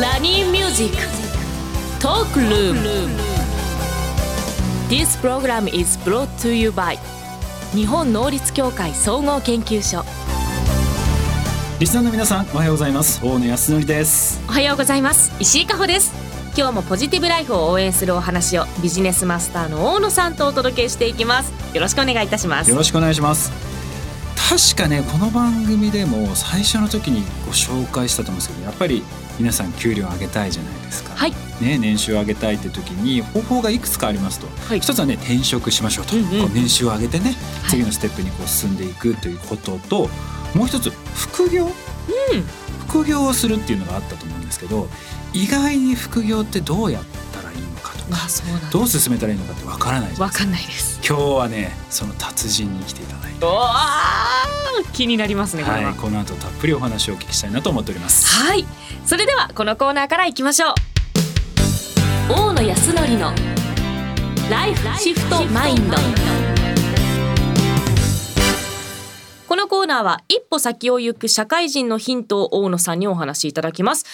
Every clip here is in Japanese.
ラニーミュージックトークルーム This program is brought to you by 日本能率協会総合研究所リスナーの皆さんおはようございます。大野泰敬です。おはようございます。石井加穂です。今日もポジティブライフを応援するお話をビジネスマスターの大野さんとお届けしていきます。よろしくお願いいたします。よろしくお願いします。確かねこの番組でも最初の時にご紹介したと思うんですけどやっぱり皆さん給料上げたいじゃないですか、はい。ね、年収を上げたいって時に方法がいくつかありますと、はい。一つはね転職しましょうと、うんうん。こう年収を上げてねはい。次のステップにこう進んでいくということと、もう一つ副業、副業をするっていうのがあったと思うんですけど意外に副業ってどうやったらいいのかとかあそうなんどう進めたらいいのかってわからないわかんないです。今日はねその達人に来ていただいて、気になりますねこれは。はい、この後たっぷりお話をお聞きしたいなと思っております。はい。それではこのコーナーからいきましょう。大野康則のライフシフトマインド。このコーナーは一歩先を行く社会人のヒントを大野さんにお話しいただきます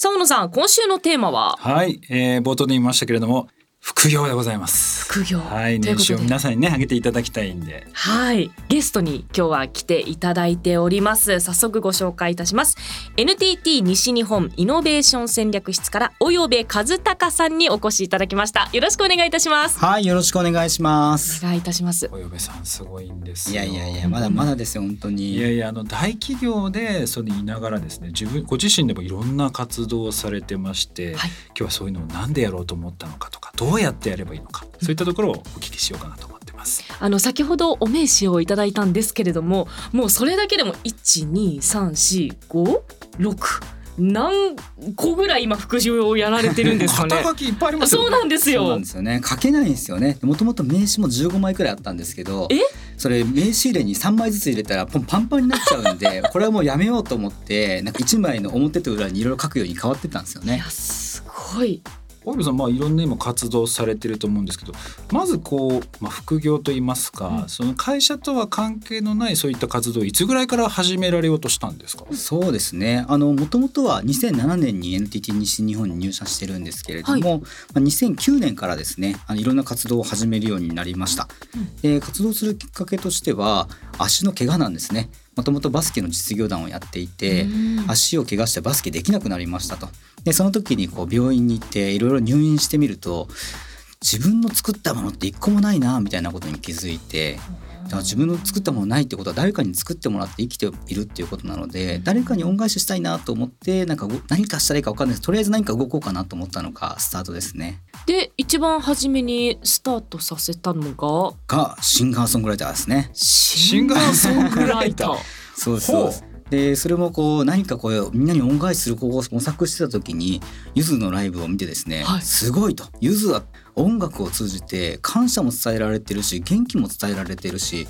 さあ大野さん今週のテーマは？はい、えー、冒頭で言いましたけれども副業でございます。副業はい、ということで年収を皆さんにね上げていただきたいんで。はいゲストに今日は来ていただいております早速ご紹介いたします NTT 西日本イノベーション戦略室から及部和孝さんにお越しいただきましたよろしくお願いいたしますはい、よろしくお願いします。お願いいたしますおよべさんすごいんですいよ。やいやいや、まだまだですよ、本当に。いやいやあの大企業でそれ言いながらですね自分ご自身でもいろんな活動をされてまして、はい今日はそういうのをなんでやろうと思ったのかとかどうやってやればいいのかそういったところをお聞きしようかなと思ってます。あの先ほどお名刺をいただいたんですけれどももうそれだけでも12345何個ぐらい今副業をやられてるんですかね肩書きいっぱいありますよ、ね。そうなんですそうなよんですよね。書けないんですよね。もともと名刺も15枚くらいあったんですけどえ、それ名刺入れに3枚ずつ入れたらポンパンパンになっちゃうんで、これはもうやめようと思って、なんか1枚の表と裏にいろいろ書くように変わってったんですよねいや。すごい大部さんまあいろんな今活動されてると思うんですけどまずこう、まあ、副業といいますか、うんその会社とは関係のないそういった活動をいつぐらいから始められようとしたんですか？そうですね。あの元々は2007年に NTT 西日本に入社してるんですけれども、まあ、2009年からですね、あのいろんな活動を始めるようになりました。で活動するきっかけとしては足の怪我なんですね。もともとバスケの実業団をやっていて、うん足を怪我してバスケできなくなりましたと。でその時にこう病院に行っていろいろ入院してみると自分の作ったものって一個もないなみたいなことに気づいて。だから自分の作ったものないってことは誰かに作ってもらって生きているっていうことなので誰かに恩返ししたいなと思ってなんかご何かしたらいいか分かんないです。とりあえず何か動こうかなと思ったのがスタートですね。で一番初めにスタートさせたのが？がシンガーソングライターですね。シンガーソングライター。そうそう。でそれもこう何かこうみんなに恩返しする方法を模索してた時にゆずのライブを見てですね、はい。すごいと。ゆずは音楽を通じて感謝も伝えられてるし元気も伝えられてるし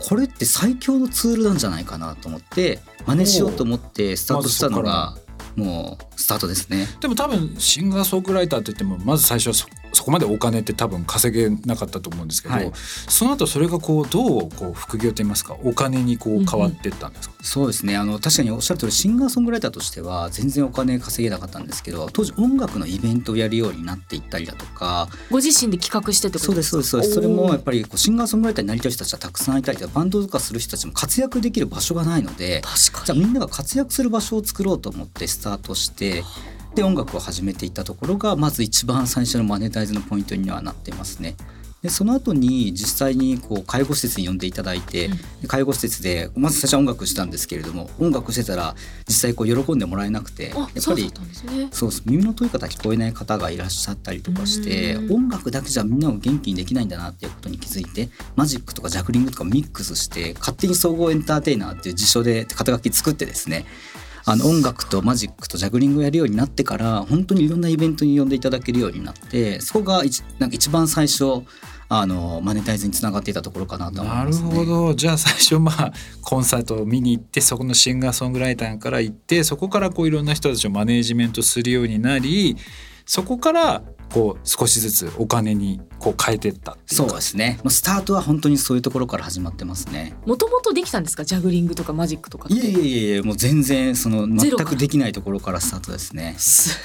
これって最強のツールなんじゃないかなと思って真似しようと思ってスタートしたのがもうスタートですね。でも多分シンガーソングライターって言ってもまず最初はそそこまでお金って多分稼げなかったと思うんですけど、はい。その後それがこうどうこう副業といいますかお金にこう変わっていったんですか、そうですね。あの確かにおっしゃる通りシンガーソングライターとしては全然お金稼げなかったんですけど当時音楽のイベントをやるようになっていったりだとかご自身で企画してってことそうですそうですそうです。それもやっぱりこうシンガーソングライターになりたい人たちはたくさんいたりとかバンドとかする人たちも活躍できる場所がないので確かに。じゃあみんなが活躍する場所を作ろうと思ってスタートしてで音楽を始めていったところがまず一番最初のマネタイズのポイントにはなっていますね。でその後に実際にこう介護施設に呼んでいただいて、うん。で介護施設でまず最初は音楽したんですけれども音楽してたら実際こう喜んでもらえなくてやあっぱりそうね。そう耳の遠い方聞こえない方がいらっしゃったりとかしてうん。音楽だけじゃみんなを元気にできないんだなっていうことに気づいてマジックとかジャグリングとかミックスして勝手に総合エンターテイナーっていう辞書で肩書き作ってですねあの音楽とマジックとジャグリングをやるようになってから本当にいろんなイベントに呼んでいただけるようになってそこが一なんか一番最初あのマネタイズにつながっていたところかなと思いなるますね。ほどじゃあ最初まあコンサートを見に行ってそこのシンガーソングライターから行ってそこからこういろんな人たちをマネージメントするようになりそこからこう少しずつお金にこう変えてったっていうそうかですね。もうスタートは本当にそういうところから始まってますね。もともとできたんですか？ジャグリングとかマジックとかいえいえいえもう全然その全くできないところからスタートですね。す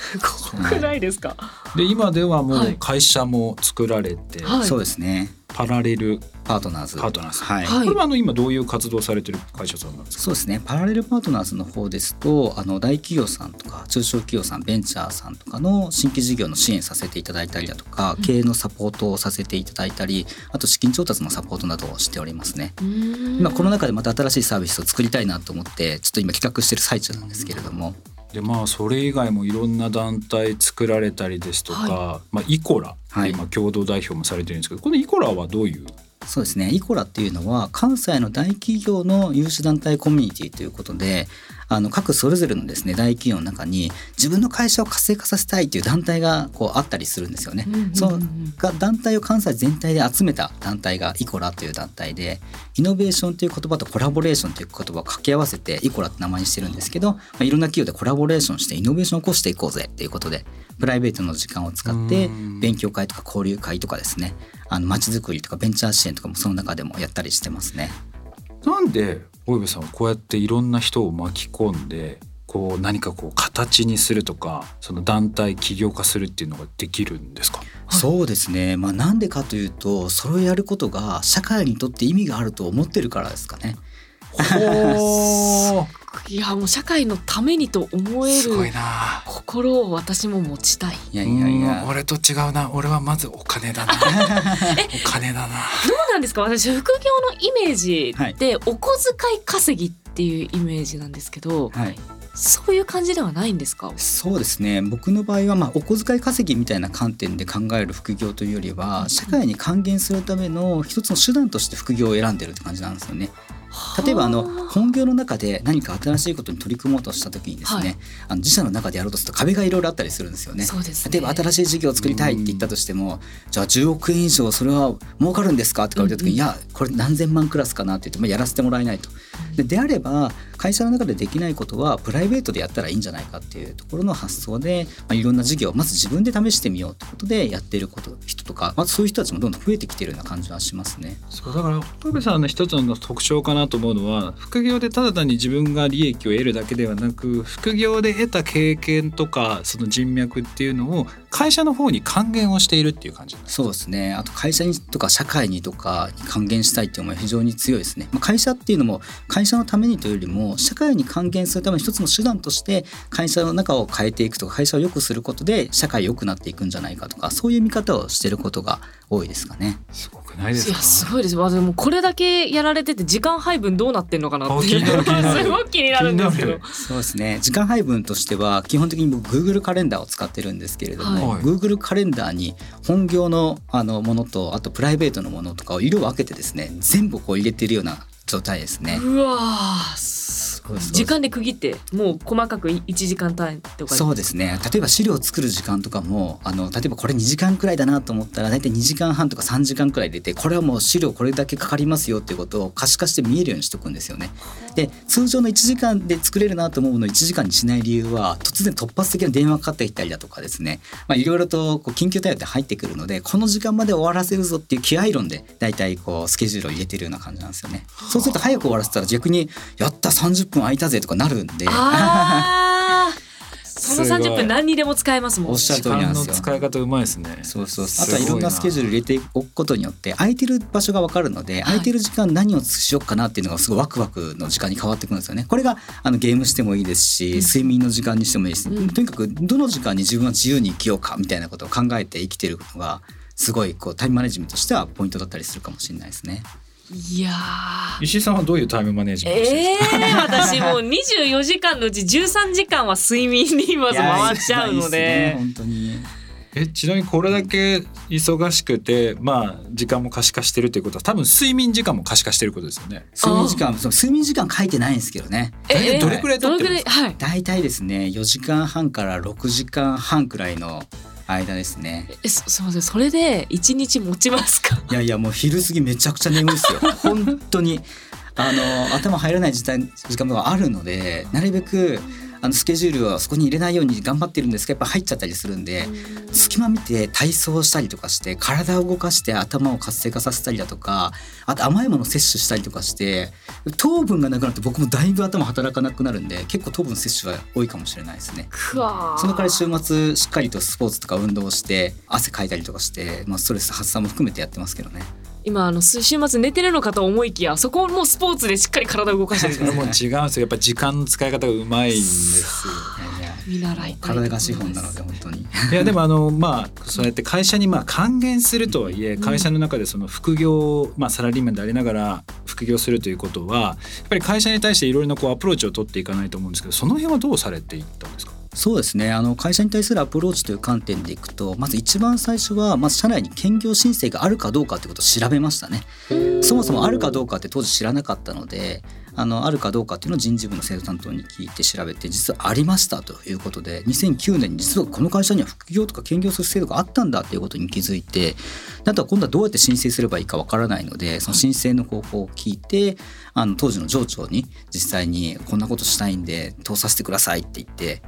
ごくないですか、で今ではもはい。う会社も作られて、はい。そうですねパラレルパートナーズ。パートナーズ。はい、はい。これはあの今どういう活動されてる会社さんなんですか？そうですね。パラレルパートナーズの方ですとあの大企業さんとか中小企業さんベンチャーさんとかの新規事業の支援させていただいたりだとか、うん。経営のサポートをさせていただいたりあと資金調達のサポートなどをしておりますね。今今コロナ禍でまた新しいサービスを作りたいなと思ってちょっと今企画してる最中なんですけれどもでまあそれ以外もいろんな団体作られたりですとか、はまあ、イコラはい。今共同代表もされてるんですけどこのイコラはどういう？そうですね。イコラっていうのは関西の大企業の有志団体コミュニティということであの各それぞれのですね大企業の中に自分の会社を活性化させたいっていう団体がこうあったりするんですよね。そのが団体を関西全体で集めた団体がイコラという団体でイノベーションという言葉とコラボレーションという言葉を掛け合わせてイコラって名前にしてるんですけど、まあ、いろんな企業でコラボレーションしてイノベーションを起こしていこうぜっていうことでプライベートの時間を使ってうん勉強会とか交流会とかですねあの街づくりとかベンチャー支援とかもその中でもやったりしてますね。なんで大部さんはこうやっていろんな人を巻き込んでこう何かこう形にするとかその団体起業化するっていうのができるんですか？そうですね、まあ、なんでかというとそれをやることが社会にとって意味があると思ってるからですかね。ほ いやもう社会のためにと思えるな。心を私も持ちたい。いやいやいや。うん俺と違うな。俺はまずお金だな。お金だな。どうなんですか？私副業のイメージってお小遣い稼ぎっていうイメージなんですけど、はい。そういう感じではないんですか？そうですね。僕の場合はまあお小遣い稼ぎみたいな観点で考える副業というよりは社会に還元するための一つの手段として副業を選んでるって感じなんですよね。例えばあのは本業の中で何か新しいことに取り組もうとした時にですね、はい。あの自社の中でやろうとすると壁がいろいろあったりするんですよね。ね。例えば新しい事業を作りたいって言ったとしても、じゃあ10億円以上それは儲かるんですか？って言われた時に、うんうん。いやこれ何千万クラスかなって言って、まあ、やらせてもらえないと。でであれば会社の中でできないことはプライベートでやったらいいんじゃないかっていうところの発想で、まあ、いろんな事業をまず自分で試してみようってことでやっていること人とか、まあ、そういう人たちもどんどん増えてきてるような感じはしますね。そうだから小部さんの一つの特徴かなと思うのは副業でただ単に自分が利益を得るだけではなく副業で得た経験とかその人脈っていうのを会社の方に還元をしているっていう感じそうですね。あと会社にとか社会にとかに還元したいっていう思いは非常に強いですね、まあ、会社っていうのも会社のためにというよりも社会に還元するための一つの手段として会社の中を変えていくとか会社を良くすることで社会良くなっていくんじゃないかとかそういう見方をしてることが多いですかね。すごくないですか？いやすごいです。わでもこれだけやられてて時間配分どうなってんのかなってあ気になる気になる。すごく気になるんですけど。そうですね。時間配分としては基本的に僕 Google カレンダーを使ってるんですけれども、はい。Google カレンダーに本業のあのものとあとプライベートのものとかを色を分けてですね全部こう入れてるような状態ですね。うわーす時間で区切ってもう細かく1時間単位とかそうですね例えば資料を作る時間とかもあの例えばこれ2時間くらいだなと思ったら大体2時間半とか3時間くらい出てこれはもう資料これだけかかりますよっていうことを可視化して見えるようにしておくんですよね。で通常の1時間で作れるなと思うものを1時間にしない理由は突然突発的な電話かかってきたりだとかですねまあいろいろとこう緊急対応って入ってくるのでこの時間まで終わらせるぞっていう気合論で大体こうスケジュールを入れてるような感じなんですよね。そうすると早く終わらせたら逆にやった30分空いたぜとかなるんで。そのすごい30分何にでも使えますもん。おっしゃる時間の通りなんですよ。使い方うまいですね。そうそう。あとはいろんなスケジュール入れておくことによって空いてる場所が分かるので、空いてる時間何をしようかなっていうのがすごいワクワクの時間に変わってくるんですよね。これがあのゲームしてもいいですし、睡眠の時間にしてもいいです、うん。とにかくどの時間に自分は自由に生きようかみたいなことを考えて生きてるのがすごいこうタイムマネジメントとしてはポイントだったりするかもしれないですね。いやー。石井さんはどういうタイムマネジメントしてるんですか？えー、私もう24時間のうち13時間は睡眠にまず回っちゃうのいやいいですね本当に。えちなみにこれだけ忙しくてまあ時間も可視化してるっていうことは多分睡眠時間も可視化してることですよね。睡眠時間そう睡眠時間書いてないんですけどね。えどれくらいど取ってるんですれくらいはい。大体ですね4時間半から6時間半くらいの間ですね。えすすみませんそれで一日持ちますか？いやいやもう昼過ぎめちゃくちゃ眠いですよ。本当に。あの頭入らない時間時間があるのでなるべくああのスケジュールはそこに入れないように頑張ってるんですけどやっぱ入っちゃったりするんで、隙間見て体操したりとかして体を動かして頭を活性化させたりだとかあと甘いものを摂取したりとかして糖分がなくなると僕もだいぶ頭働かなくなるんで結構糖分摂取が多いかもしれないですね。その代わり週末しっかりとスポーツとか運動をして汗かいたりとかして、まあ、ストレス発散も含めてやってますけどね。今あの週末寝てるのかと思いきやそこもスポーツでしっかり体を動かしてるんこれもうですね違うんですよ。やっぱ時間の使い方がうまいんですよ。見習いたい体が資本なので本当に。いやでもあのまあそうやって会社にまあ還元するとはいえ会社の中でその副業まあサラリーマンでありながら副業するということはやっぱり会社に対していろいろなこうアプローチを取っていかないと思うんですけどその辺はどうされていったんですか？そうですねあの会社に対するアプローチという観点でいくとまず一番最初はまず社内に兼業申請があるかどうかということを調べましたね。そもそもあるかどうかって当時知らなかったのであのあるかどうかっていうのを人事部の制度担当に聞いて調べて実はありましたということで2009年に実はこの会社には副業とか兼業する制度があったんだっていうことに気づいてあとは今度はどうやって申請すればいいかわからないのでその申請の方法を聞いてあの当時の上長に実際にこんなことしたいんで通させてくださいって言ってでやっ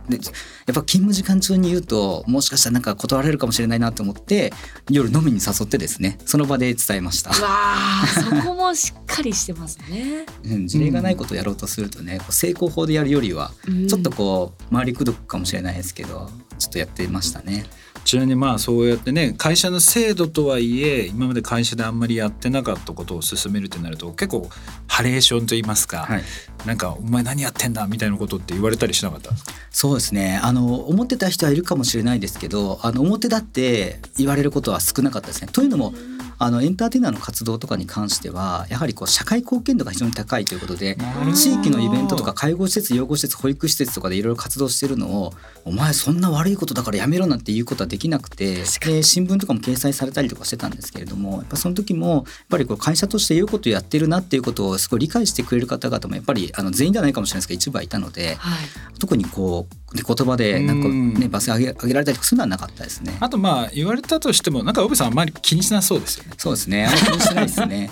ぱ勤務時間中に言うともしかしたらなんか断られるかもしれないなと思って夜飲みに誘ってですねその場で伝えました。うわあそこもしっかりしてますねうん、事例がないことをやろうとするとね、こう成功法でやるよりはうんちょっとこう回りくどくかもしれないですけどちょっとやってましたね。ちなみにまあそうやってね会社の制度とはいえ今まで会社であんまりやってなかったことを進めるってなると結構ハレーションと言いますか、はい、なんか「お前何やってんだ」みたいなことって言われたりしなかったんですか？そうですね。あの思ってた人はいるかもしれないですけどあの表だって言われることは少なかったですね。というのもあのエンターテイナーの活動とかに関してはやはりこう社会貢献度が非常に高いということで地域のイベントとか介護施設養護施設保育施設とかでいろいろ活動してるのを「お前そんな悪いことだからやめろ」なんていうことはできなくてで新聞とかも掲載されたりとかしてたんですけれどもやっぱその時もやっぱりこう会社として良いことをやってるなっていうことをすごい理解してくれる方々もやっぱりあの全員ではないかもしれないですけど一部はいたのではい。特にこうで言葉でなんかうんねバス上げ上げられたりするのはなかったですね。あとまあ言われたとしてもなんか小部さんあんまり気にしなそうですよね。そうですねあんまり気にしてないですね。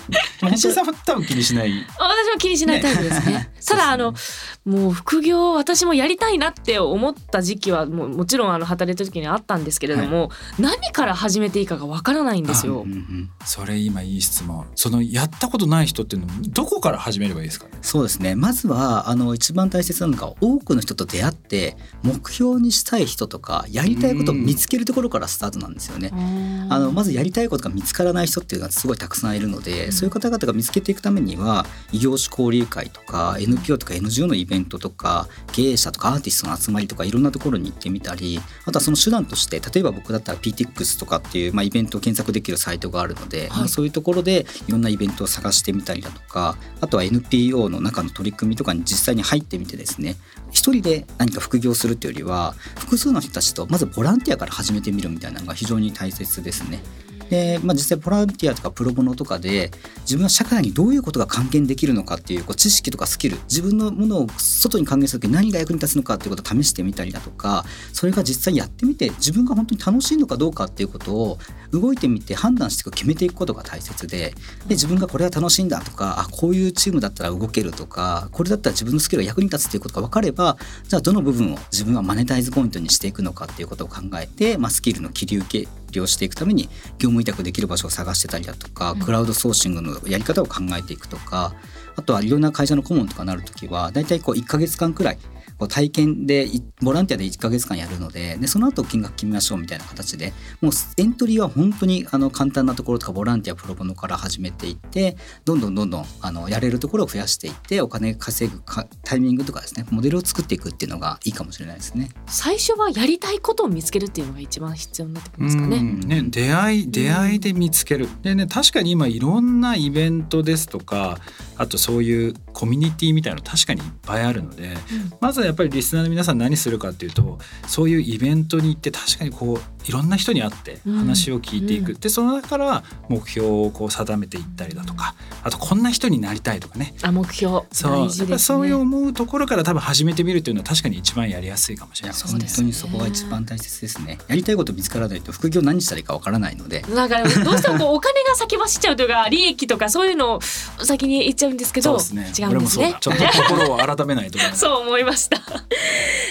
西井さんは多分気にしない。私も気にしないタイプですね。ただあのもう副業私もやりたいなって思った時期はもうもちろんあの働いた時にあったんですけれども、何から始めていいかがわからないんですようん。うんそれ今いい質問。そのやったことない人っていうのもどこから始めればいいですかね？そうですねまずはあの一番大切なのが多くの人と出会って目標にしたい人とかやりたいことを見つけるところからスタートなんですよね。あのまずやりたいことが見つからない人っていうのはすごいたくさんいるので、そういう方々が見つけていくためには異業種交流会とか NPO とか NGO のイベントとか経営者とかアーティストの集まりとかいろんなところに行ってみたりあとはその手段として例えば僕だったら PTX とかっていう、まあ、イベントを検索できるサイトがあるので、まあそういうところでいろんなイベントを探してみたりだとかあとは NPO の中の取り組みとかに実際に入ってみてですね一人で何か副業するっていうよりは複数の人たちとまずボランティアから始めてみるみたいなのが非常に大切ですね。で、まあ、実際ボランティアとかプロボノとかで自分は社会にどういうことが還元できるのかっていうこう知識とかスキル自分のものを外に還元する時何が役に立つのかっていうことを試してみたりだとかそれが実際やってみて自分が本当に楽しいのかどうかっていうことを動いてみて判断して決めていくことが大切でで自分がこれは楽しいんだとかあこういうチームだったら動けるとかこれだったら自分のスキルが役に立つっていうことが分かればじゃあどの部分を自分はマネタイズポイントにしていくのかっていうことを考えて、まあ、スキルの切り受け利用していくために業務委託できる場所を探してたりだとか、クラウドソーシングのやり方を考えていくとかあとはいろんな会社の顧問とかなるときは大体こう1ヶ月間くらいこう体験でいボランティアで1ヶ月間やるのででその後金額決めましょうみたいな形でもうエントリーは本当にあの簡単なところとかボランティアプロボノから始めていってどんどんどんどんあのやれるところを増やしていってお金稼ぐかタイミングとかですねモデルを作っていくっていうのがいいかもしれないですね。最初はやりたいことを見つけるっていうのが一番必要になってきますかね。うんね出会い出会いで見つける。でね確かに今いろんなイベントですとかあとそういうコミュニティみたいなの確かにいっぱいあるので、まずはやっぱりリスナーの皆さん何するかっていうとそういうイベントに行って確かにこういろんな人に会って話を聞いていく、でその中から目標をこう定めていったりだとかあとこんな人になりたいとかね。あ目標。そう。大事ですね。そういう思うところから多分始めてみるっていうのは確かに一番やりやすいかもしれない。です本当にそこが一番大切ですね。やりたいこと見つからないと副業何したらいいかわからないので。なんかどうしてもこうお金が先走っちゃうというか利益とかそういうのを先に言っちゃうんですけど。そうですね。違うんですね。ちょっと心を改めないと そう思いました。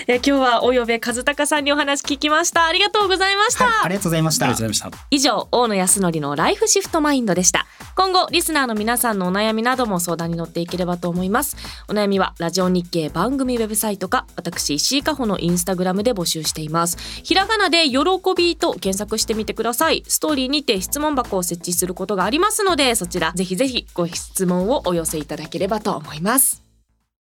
え今日はおよべ和孝さんにお話聞きました。ありがとうございました。はい、ありがとうございましたありがとうご。ざいました以上大野康則のライフシフトマインドでした今後リスナーの皆さんのお悩みなども相談に乗っていければと思いますお悩みはラジオ日経番組ウェブサイトか私石井加穂のインスタグラムで募集していますひらがなで喜びと検索してみてくださいストーリーにて質問箱を設置することがありますのでそちらぜひぜひご質問をお寄せいただければと思います